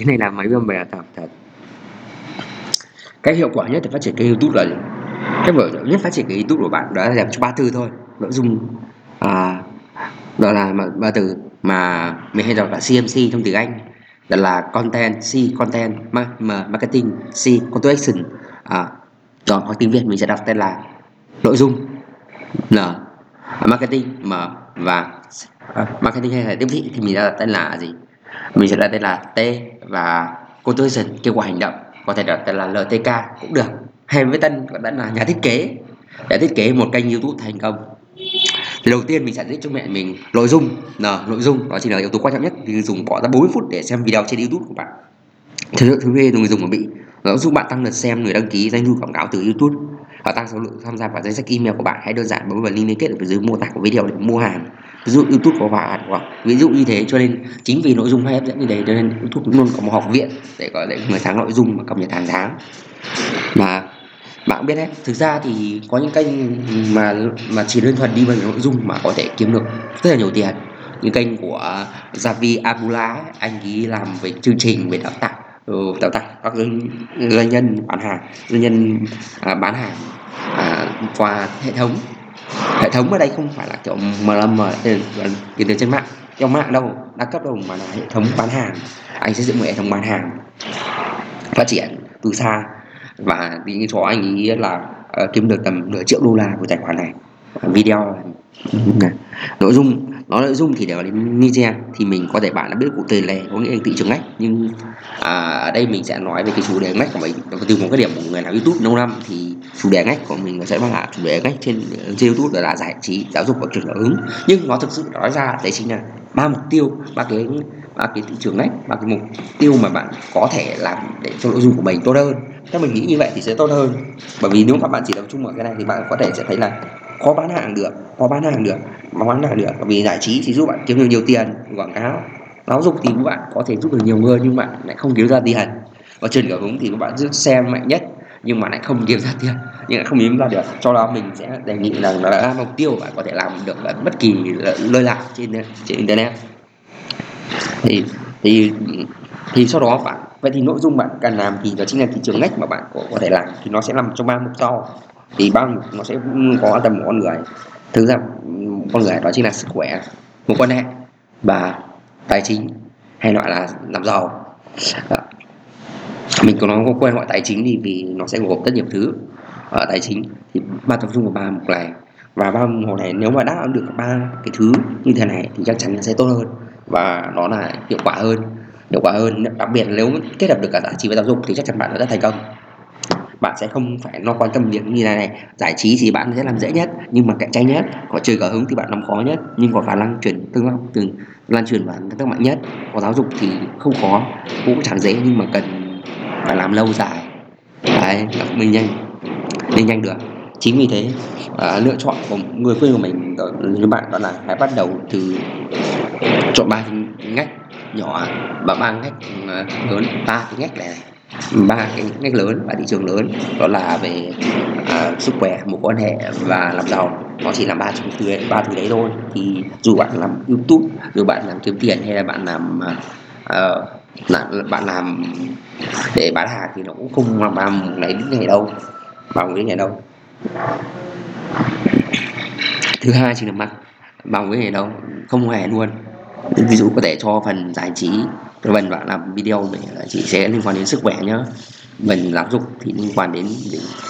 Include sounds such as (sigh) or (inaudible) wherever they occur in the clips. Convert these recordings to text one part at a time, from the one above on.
cái này là máy bơm bè thật thật. Cái hiệu quả nhất để phát triển kênh youtube là gì? cái vở nhất phát triển kênh youtube của bạn đó là làm cho ba từ thôi. Nội dung à, đó là ba từ mà mình hay đọc là CMC trong tiếng Anh đó là content C content ma, marketing C call to action. À, còn hoặc tiếng Việt mình sẽ đọc tên là nội dung N à, marketing M và à, marketing hay là tiếp thị thì mình đã đặt tên là gì? Mình sẽ đặt tên là T và call kêu gọi hành động. Có thể đặt tên là LTK cũng được. Hay với tên gọi là nhà thiết kế. Để thiết kế một kênh YouTube thành công. Thì đầu tiên mình sẽ giúp cho mẹ mình nội dung. Là nội dung. Đó chính là yếu tố quan trọng nhất. Vì dùng bỏ ra 40 phút để xem video trên YouTube của bạn. Thứ thứ hai người dùng mà bị. Nó giúp bạn tăng lượt xem, người đăng ký, doanh thu, quảng cáo từ YouTube. Và tăng số lượng tham gia vào danh sách email của bạn. Hãy đơn giản bấm vào link liên kết ở dưới mô tả của video để mua hàng ví dụ YouTube có bạn hoặc ví dụ như thế cho nên chính vì nội dung hay hấp dẫn như thế cho nên YouTube luôn có một học viện để có để người tháng nội dung mà cập nhật hàng tháng. Mà bạn biết đấy thực ra thì có những kênh mà mà chỉ đơn thuần đi vào nội dung mà có thể kiếm được rất là nhiều tiền. Như kênh của Javi Abula anh ấy làm về chương trình về đào tạo ừ, đào tạo các doanh nhân bán hàng doanh nhân à, bán hàng à, qua hệ thống hệ thống ở đây không phải là kiểu MLM mà tiền từ trên mạng. Trong mạng đâu? Đa cấp đâu mà là hệ thống bán hàng. Anh sẽ dựng một hệ thống bán hàng phát triển từ xa. Và vì cho anh ý là uh, kiếm được tầm nửa triệu đô la của tài khoản này. Video này. nội dung nó nội dung thì đều đến Niger thì mình có thể bạn đã biết cụ thể là có nghĩa là thị trường ngách nhưng à, ở đây mình sẽ nói về cái chủ đề ngách của mình. Từ một cái điểm của người làm YouTube lâu năm thì chủ đề ngách của mình nó sẽ là chủ đề ngách trên trên YouTube là giải trí giáo dục và truyền ứng nhưng nó thực sự nói ra đấy chính là ba mục tiêu ba cái ba cái thị trường ngách ba cái mục tiêu mà bạn có thể làm để cho nội dung của mình tốt hơn. Theo mình nghĩ như vậy thì sẽ tốt hơn. Bởi vì nếu các bạn chỉ tập trung vào cái này thì bạn có thể sẽ thấy là khó bán hàng được khó bán hàng được mà bán hàng được. Bởi vì giải trí thì giúp bạn kiếm được nhiều tiền quảng cáo giáo dục thì các bạn có thể giúp được nhiều người nhưng bạn lại không kiếm ra tiền. Và truyền cảm hứng thì các bạn giúp xem mạnh nhất nhưng mà lại không kiếm ra tiền nhưng lại không kiếm ra được. Cho đó mình sẽ đề nghị là là mục tiêu bạn có thể làm được ở bất kỳ nơi nào trên trên internet. Thì thì thì sau đó bạn vậy thì nội dung bạn cần làm thì đó chính là thị trường ngách mà bạn có, có thể làm. Thì nó sẽ nằm trong ba mục sau thì ba nó sẽ có tầm một con người. Thực ra, con người đó chính là sức khỏe một quan hệ và tài chính, hay gọi là làm giàu. Mình có nói có quen gọi tài chính thì vì nó sẽ gồm rất nhiều thứ ở tài chính. Thì ba tập trung vào ba mục này. Và ba mục này, nếu mà đáp ứng được ba cái thứ như thế này thì chắc chắn nó sẽ tốt hơn và nó là hiệu quả hơn. Hiệu quả hơn. Đặc biệt nếu kết hợp được cả giá trị và giáo dục thì chắc chắn bạn sẽ thành công bạn sẽ không phải lo quan tâm việc như này này giải trí thì bạn sẽ làm dễ nhất nhưng mà cạnh tranh nhất có chơi cả hứng thì bạn làm khó nhất nhưng có khả năng chuyển tương lai từ lan truyền và tác mạnh nhất có giáo dục thì không khó cũng chẳng dễ nhưng mà cần phải làm lâu dài. Đấy mình nhanh nên nhanh được. Chính vì thế à, lựa chọn của người khuyên của mình như bạn đó là hãy bắt đầu từ chọn ba ngách nhỏ và ba ngách à, lớn ba cái ngách này ba cái ngách lớn và thị trường lớn đó là về uh, sức khỏe mối quan hệ và làm giàu. Nó chỉ là ba thứ thứ ba thứ đấy thôi. Thì dù bạn làm youtube dù bạn làm kiếm tiền hay là bạn làm à, uh, là bạn làm để bán hàng thì nó cũng không làm bằng lấy đến ngày đâu bằng đến ngày đâu. Thứ hai chỉ là mặt bằng với ngày đâu không hề luôn. Ví dụ có thể cho phần giải trí mình bạn làm video để chị sẽ liên quan đến sức khỏe nhá. Mình giáo dục thì liên quan đến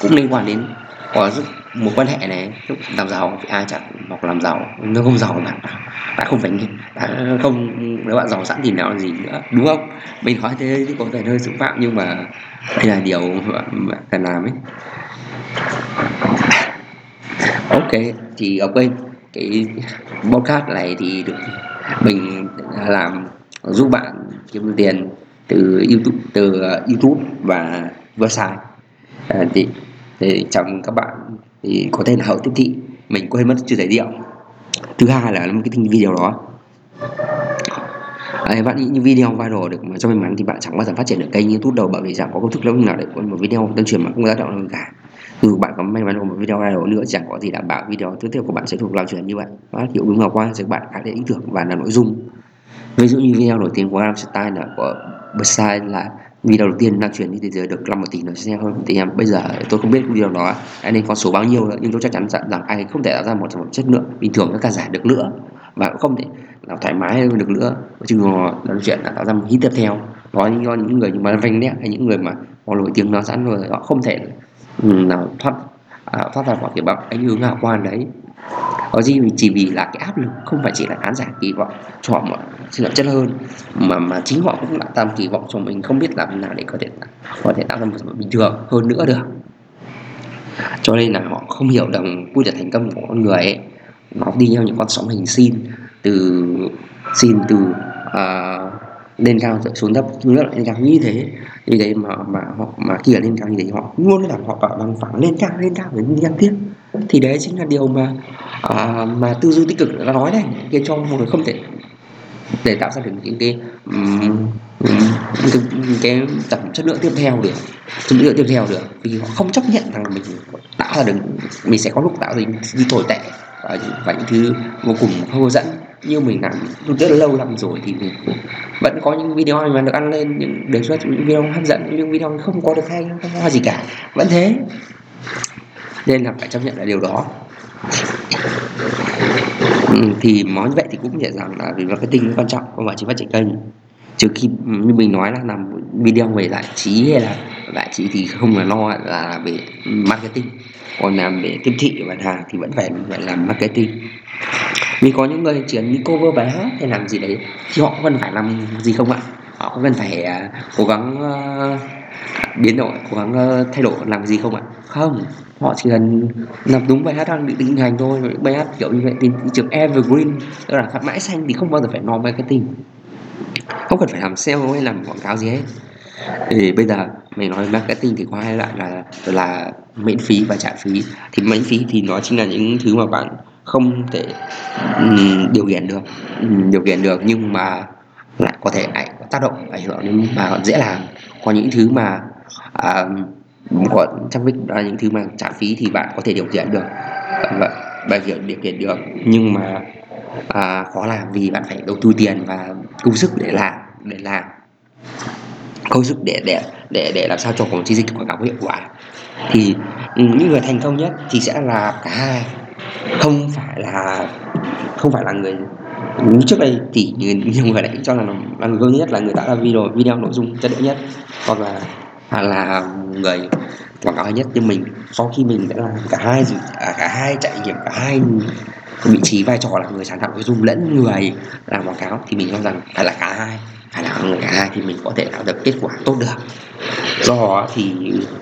cũng liên quan đến, có một quan hệ này lúc làm giàu thì ai chẳng hoặc làm giàu. Nếu không giàu bạn đã không phải đã không, nếu bạn giàu sẵn thì nào gì nữa, đúng không? Mình nói thế thì có thể hơi xúc phạm nhưng mà đây là điều bạn cần làm ấy. Ok, thì ok cái podcast này thì được mình làm giúp bạn kiếm tiền từ YouTube từ uh, YouTube và website. À, thì, thì trong các bạn thì có thể là hậu tiếp thị. Mình quên mất chưa giới thiệu. Thứ hai là một cái video đó. À, bạn nghĩ như video viral được mà cho may mắn thì bạn chẳng bao giờ phát triển được kênh youtube đâu bởi vì chẳng có công thức lớn nào để có một video tuyên truyền mà không giá động nào cả. Dù bạn có may mắn có một video viral nữa chẳng có gì đảm bảo video tiếp theo của bạn sẽ thuộc lan truyền như vậy. Đó hiệu ứng hào qua sẽ bạn khá để ý tưởng và là nội dung ví dụ như video nổi tiếng của Gangnam Style là của Versailles là video đầu tiên lan truyền trên thế giới được 5 tỷ lượt xem hơn thì em bây giờ tôi không biết video đó anh nên con số bao nhiêu nữa nhưng tôi chắc chắn rằng, rằng anh không thể tạo ra một sản phẩm chất lượng bình thường các ca giải được nữa và cũng không thể nào thoải mái hơn được nữa chứ là chuyện là tạo ra một hit tiếp theo. Có những những người như mà vanh nét hay những người mà họ nổi tiếng nó sẵn rồi họ không thể ừ, nào thoát à, thoát ra khỏi cái bậc anh hướng hào quan đấy. Ờ, có gì chỉ vì là cái áp lực không phải chỉ là khán giả kỳ vọng cho họ mà, sự phẩm chất hơn mà mà chính họ cũng đã tam kỳ vọng cho mình không biết làm nào để có thể có thể tạo ra một bình thường hơn nữa được. Cho nên là họ không hiểu rằng quy luật thành công của con người ấy. Nó đi theo những con sóng hình sin từ sin từ uh, lên cao rồi xuống thấp nữa lên cao như thế. Như thế mà mà họ mà khi ở lên cao như thế họ luôn làm họ bảo bằng phẳng lên cao lên cao với liên tiếp thì đấy chính là điều mà à, mà tư duy tích cực đã nói này khiến cho một người không thể để tạo ra được những cái um, cái, cái tầm chất lượng tiếp theo được chất lượng tiếp theo được. Vì họ không chấp nhận rằng mình tạo ra được mình sẽ có lúc tạo ra những tồi tệ và những, và những thứ vô cùng không hấp dẫn. Như mình làm rất là lâu lắm rồi thì mình vẫn có những video mà được ăn lên những đề xuất những video hấp dẫn những video không có được hay không có gì cả. Vẫn thế nên là phải chấp nhận lại điều đó. Ừ, thì nói như vậy thì cũng nhận rằng là vì marketing quan trọng không phải chỉ phát triển kênh. Trừ khi như mình nói là làm video về giải trí hay là giải trí thì không là lo là về marketing còn làm về tiếp thị bán hàng thì vẫn phải phải làm marketing. Vì có những người chỉ đi cover bài hát hay làm gì đấy thì họ vẫn phải làm gì không ạ? Họ vẫn cần phải uh, cố gắng uh, biến đổi cố gắng uh, thay đổi làm gì không ạ? Không họ chỉ cần làm đúng bài hát đang định định hành thôi. Bài hát kiểu như vậy thì thị trường evergreen tức là phát mãi xanh thì không bao giờ phải nói marketing. Không cần phải làm sale hay làm quảng cáo gì hết. Thì bây giờ mình nói marketing thì có hai loại là là miễn phí và trả phí. Thì miễn phí thì nó chính là những thứ mà bạn không thể um, điều khiển được um, điều khiển được nhưng mà lại có thể ảnh tác động ảnh hưởng đến mà còn dễ làm. Có những thứ mà à, có trong vích là những thứ mà trả phí thì bạn có thể điều khiển được vậy bạn hiểu điều khiển được. Nhưng mà à, khó làm vì bạn phải đầu tư tiền và công sức để làm để làm. Công sức để để để để làm sao cho một chiến dịch quảng cáo hiệu quả. Thì những người thành công nhất thì sẽ là cả hai. Không phải là không phải là người trước đây thì nhiều người lại cho là là người nhất là người tạo ra video video nội dung chất lượng nhất hoặc là hoặc là người quảng cáo nhất. Nhưng mình sau khi mình đã làm cả hai gì à, cả hai trải nghiệm cả hai vị trí vai trò là người sáng tạo nội dung lẫn người làm quảng cáo thì mình cho rằng phải là cả hai. Phải là người cả hai thì mình có thể tạo được kết quả tốt được. Do đó thì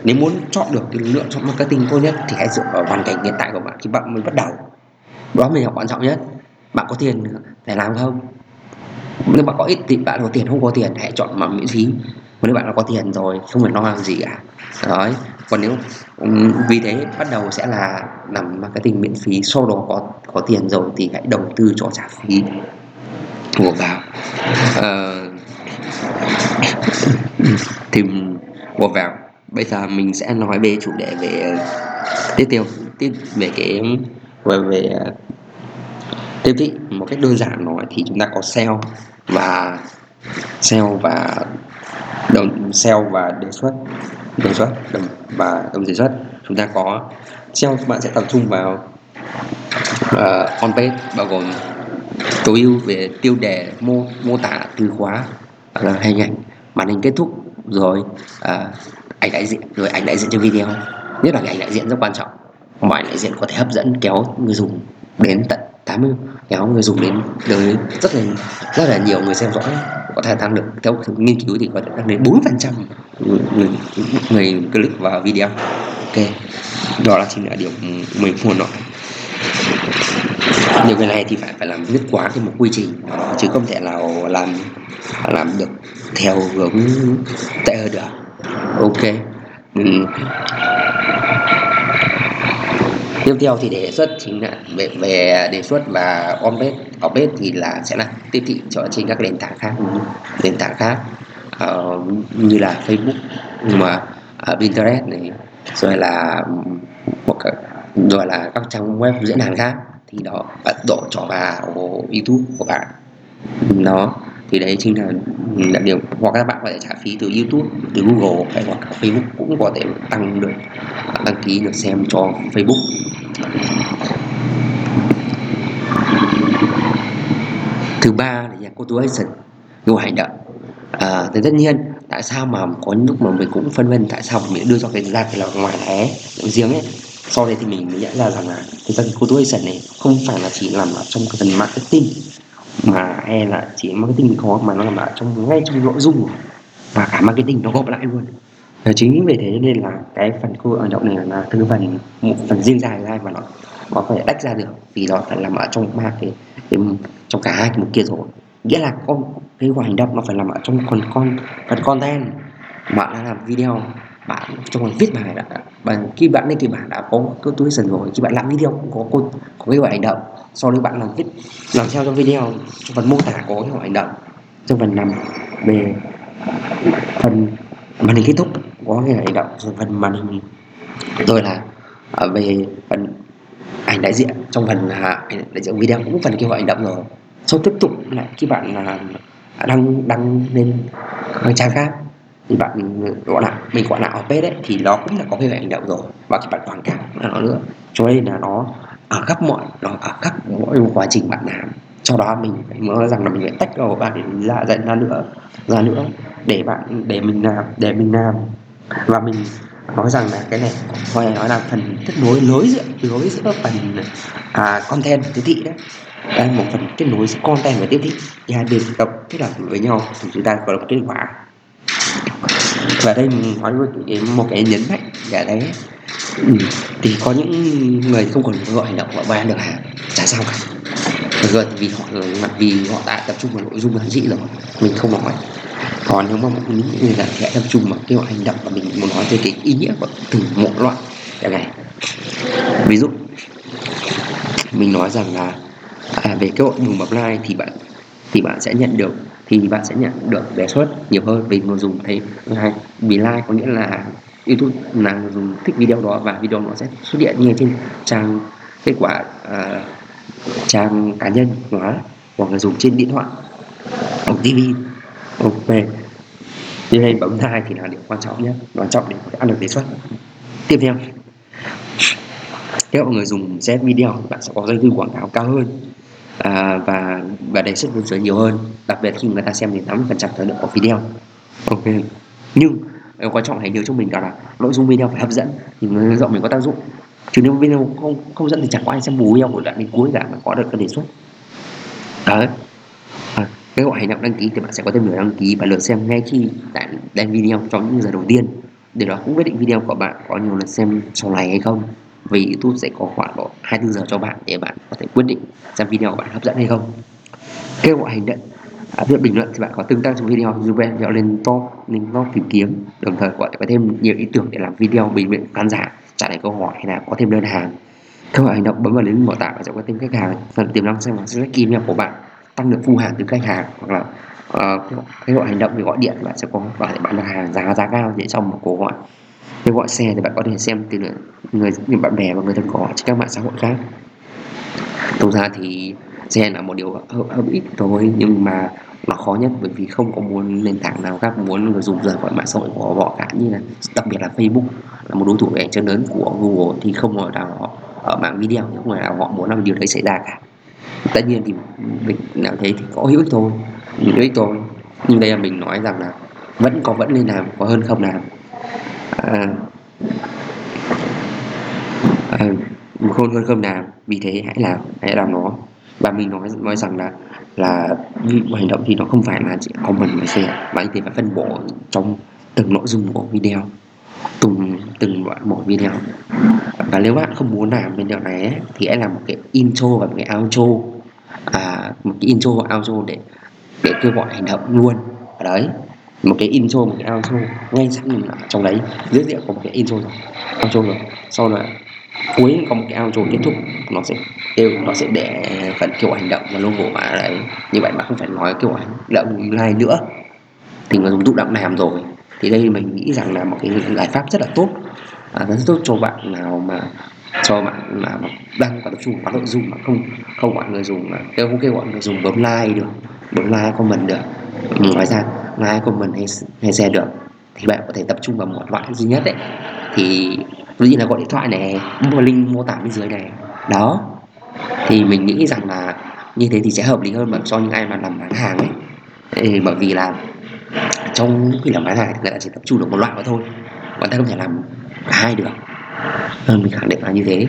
nếu muốn chọn được cái lựa chọn marketing tốt nhất thì hãy dựa vào hoàn cảnh hiện tại của bạn khi bạn mới bắt đầu. Đó mình là quan trọng nhất bạn có tiền để làm không? Nếu bạn có ít thì bạn có tiền không có tiền hãy chọn mà miễn phí. Còn nếu bạn đã có tiền rồi không phải lo làm gì cả. Đấy. Còn nếu vì thế bắt đầu sẽ là làm marketing miễn phí. Sau đó có có tiền rồi thì hãy đầu tư cho trả phí của vào. Uh, (coughs) thì của vào. Bây giờ mình sẽ nói về chủ đề về tiếp theo. Tiếp về cái về về tiếp thị một cách đơn giản nói thì chúng ta có sale và sale và đồng sale và đề xuất đề xuất đồng và đồng đề xuất. Chúng ta có sale bạn sẽ tập trung vào uh, on page bao gồm tối ưu về tiêu đề mô mô tả từ khóa uh, hình ảnh. Màn hình kết thúc rồi uh, ảnh đại diện rồi ảnh đại diện cho video. Nhất là cái ảnh đại diện rất quan trọng. Mọi ảnh đại diện có thể hấp dẫn kéo người dùng đến tận 80 kéo người dùng đến tới rất là rất là nhiều người xem dõi có thể tăng được theo nghiên cứu thì có thể tăng đến 4 phần trăm người, người, người click vào video. Ok đó là chính là điều mình muốn nói. Điều cái này thì phải phải làm nhất quán thì một quy trình chứ không thể nào làm làm được theo hướng tệ hơn được. Ok uhm tiếp theo thì đề xuất chính là về, về đề xuất và on page off page thì là sẽ là tiếp thị cho trên các nền tảng khác nền tảng khác uh, như là Facebook nhưng mà uh, Pinterest này rồi là một rồi là các trang web diễn đàn khác thì đó bạn đổ cho vào YouTube của bạn. Nó thì đấy chính là, là điều hoặc các bạn có thể trả phí từ YouTube từ Google hay hoặc Facebook cũng có thể tăng được đăng ký được xem cho Facebook. Thứ ba là nhà to action hành động à, thì tất nhiên tại sao mà có những lúc mà mình cũng phân vân tại sao mình đưa cho cái ra cái là ngoài lẻ giếng ấy. Sau đây thì mình mới nhận ra rằng là cái phần call to này không phải là chỉ làm ở trong cái phần marketing mà e là chỉ marketing thì khó mà nó nằm ở trong ngay trong nội dung và cả marketing nó gộp lại luôn. Và chính vì thế nên là cái phần cô ở động này là thứ phần một phần riêng dài ra mà nó có thể tách ra được vì nó phải nằm ở trong ba cái, cái trong cả hai cái mục kia rồi. Nghĩa là con cái quả hành động nó phải nằm ở trong phần con phần content. Bạn đã làm video bạn trong phần viết bài đã bạn khi bạn lên kịch bản đã có cái túi dần rồi khi bạn làm video cũng có có, có cái hoạt hành động sau đó bạn làm viết làm theo trong video trong phần mô tả có cái hoạt hành động. Trong phần nằm về phần màn hình kết thúc có cái hành động rồi phần màn hình rồi là ở về phần ảnh đại diện. Trong phần à, ảnh đại diện video cũng phần kêu gọi hành động rồi. Sau tiếp tục lại khi bạn là đăng đăng lên trang khác thì bạn à, gọi là mình gọi là ở page đấy thì nó cũng là có cái hành động rồi. Và khi bạn quảng cáo là nó nữa. Cho nên là nó ở khắp mọi nó ở khắp mọi quá trình bạn làm. Sau đó mình phải nói rằng là mình phải tách đầu bạn ra dạy ra nữa ra nữa để bạn để mình làm để mình làm. Và mình nói rằng là cái này coi nói là phần kết nối lối giữa lối giữa phần à, content tiếp thị đấy. Đây một phần kết nối giữa content và tiếp thị. Thì hai bên tập kết hợp với nhau thì chúng ta có được kết quả. Và đây mình nói một cái nhấn mạnh cả đấy ừ. thì có những người không còn gọi hành động gọi ban được hàng. Chả sao cả. Gần vì họ mặt vì họ đã tập trung vào nội dung giản dị rồi. Mình không nói. Còn nếu mà những người là sẽ tập trung vào cái hành động mà mình muốn nói về cái ý nghĩa của từng một loại cái này. Ví dụ mình nói rằng là à, về cái hội mừng bập like thì bạn thì bạn sẽ nhận được thì bạn sẽ nhận được đề xuất nhiều hơn vì người dùng thấy hay vì like có nghĩa là YouTube là người dùng thích video đó và video nó sẽ xuất hiện như trên trang kết quả à, trang cá nhân hóa hoặc là dùng trên điện thoại. Hoặc TV ok cho nên bấm like thì là điều quan trọng nhé, quan trọng để có thể ăn được đề xuất. Tiếp theo nếu mọi người dùng Z video thì bạn sẽ có doanh thu quảng cáo cao hơn à, và và đề xuất vốn nhiều hơn đặc biệt khi người ta xem đến 80% thời lượng của video. Ok nhưng điều quan trọng hãy nhớ cho mình đó là nội dung video phải hấp dẫn thì người rộng mình có tác dụng. Chứ nếu video không không dẫn thì chẳng có ai xem bù video của đoạn đến cuối cả mà có được cái đề xuất. Đấy. À, cái gọi hành động đăng ký thì bạn sẽ có thêm lượt đăng ký và lượt xem ngay khi bạn đem video trong những giờ đầu tiên. Để đó cũng quyết định video của bạn có nhiều lượt xem sau này hay không vì YouTube sẽ có khoảng độ 24 giờ cho bạn để bạn có thể quyết định xem video của bạn hấp dẫn hay không. Kêu gọi hành động à, việc bình luận thì bạn có tương tác trong video giúp video lên top lên top tìm kiếm đồng thời có thể có thêm nhiều ý tưởng để làm video bình luận khán giả trả lời câu hỏi hay là có thêm đơn hàng. Các bạn hành động bấm vào link mô tả và sẽ có thêm khách hàng phần tiềm năng xem sẽ kim email của bạn tăng được thu hàng từ khách hàng hoặc là uh, cái gọi hành động thì gọi điện thì bạn sẽ có có để bán được hàng giá giá cao để trong một cuộc gọi. Nếu gọi xe thì bạn có thể xem từ người những bạn bè và người thân của họ trên các mạng xã hội khác. Tổng ra thì gen là một điều hợp, hợp ít thôi nhưng mà nó khó nhất bởi vì không có muốn nền tảng nào khác muốn người dùng rời khỏi mạng xã hội của họ cả như là đặc biệt là Facebook là một đối thủ cạnh tranh lớn của Google thì không ngờ nào họ ở mạng video không ngờ nào họ muốn làm điều đấy xảy ra cả. Tất nhiên thì mình làm thế thì có hữu ích thôi hữu ích thôi nhưng đây là mình nói rằng là vẫn có vẫn nên làm có hơn không làm. À, à, không hơn không làm vì thế hãy làm hãy làm nó mình nói nói rằng là là hành động thì nó không phải là chỉ comment và share mà anh phải phân bổ trong từng nội dung của video từng từng đoạn một video. Và nếu bạn không muốn làm video này ấy, thì hãy làm một cái intro và một cái outro. À, một cái intro và outro để để kêu gọi hành động luôn. Ở đấy một cái intro một cái outro. Ngay sẵn mình ở trong đấy dưới diện có một cái intro rồi outro rồi. Sau là cuối có một cái outro kết thúc nó sẽ kêu nó sẽ để phần kiểu hành động và logo mã đấy. Như vậy mà không phải nói kiểu hành động like nữa. Thì người dùng tự động làm rồi. Thì đây mình nghĩ rằng là một cái giải pháp rất là tốt. À, rất tốt cho bạn nào mà cho bạn mà đang có tập trung vào nội dung mà không không gọi người dùng mà kêu không kêu gọi người dùng bấm like được bấm like comment được. Ngoài ra like comment hay, hay share được. Thì bạn có thể tập trung vào một loại duy nhất đấy. Thì ví dụ là gọi điện thoại này mua link mô tả bên dưới này. Đó thì mình nghĩ rằng là như thế thì sẽ hợp lý hơn mà cho những ai mà làm bán hàng ấy. Thì bởi vì là trong khi làm bán hàng người ta chỉ tập trung được một loại mà thôi. Người ta không thể làm cả hai được. Nên mình khẳng định là như thế.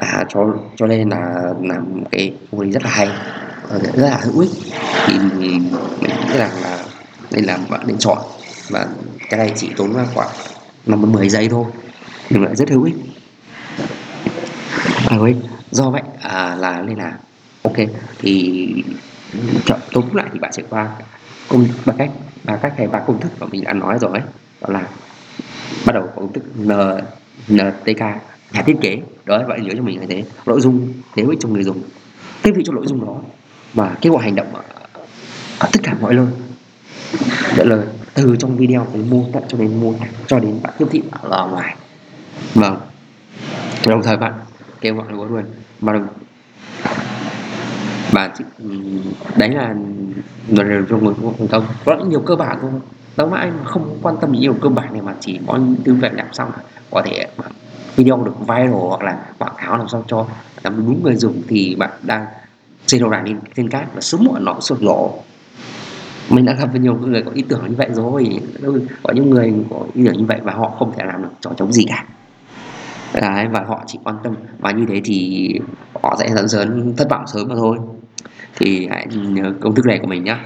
À, cho cho nên là làm cái mô hình rất là hay ờ, rất là hữu ích. Thì mình nghĩ rằng là nên làm bạn nên chọn. Và cái này chỉ tốn khoảng năm mười giây thôi. Nhưng lại rất hữu ích à, ơi do vậy à, là nên là ok thì chọn tóm lại thì bạn sẽ qua công ba cách ba cách hay ba công thức mà mình đã nói rồi đó là bắt đầu công thức n ntk nhà thiết kế. Đó bạn nhớ cho mình là thế. Nội dung thế ích cho người dùng tiếp thị cho nội dung đó và kết quả hành động ở, ở tất cả mọi nơi đó là từ trong video đến mô tả cho đến mô tả cho đến bạn tiếp thị ở ngoài. Vâng. Đồng thời bạn kêu gọi luôn. Mà đồng và đấy là lần trong người thành công có rất nhiều cơ bản thôi. Đâu mà anh không quan tâm nhiều cơ bản này mà chỉ có những thứ về làm xong có thể video được viral hoặc là quảng cáo làm sao cho làm đúng người dùng thì bạn đang trên đầu đàn lên trên cát và sớm muộn nó sụt lỗ. Mình đã gặp nhiều người có ý tưởng như vậy rồi. Có những người có ý tưởng như vậy và họ không thể làm được trò chống gì cả. Đấy, và họ chỉ quan tâm. Và như thế thì họ sẽ dẫn dần thất vọng sớm mà thôi. Thì hãy nhớ công thức này của mình nhé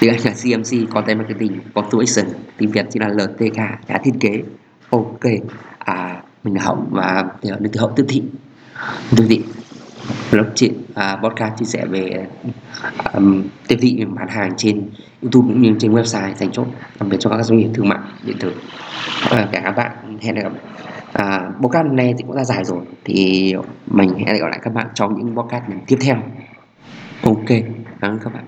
tiếng Anh là CMC Content Marketing Construction tiếng Việt chỉ là LTK đã thiết kế. Ok. À mình là hậu và được từ hậu tiếp thị. Tiếp thị. Blockchain. À, podcast chia sẻ về um, tiếp thị bán hàng trên YouTube cũng như trên website dành cho đặc biệt cho các doanh nghiệp thương mại điện tử. Và cả các bạn hẹn gặp à, podcast này thì cũng đã dài rồi thì mình hẹn gặp lại các bạn trong những podcast tiếp theo. Ok cảm ơn các bạn.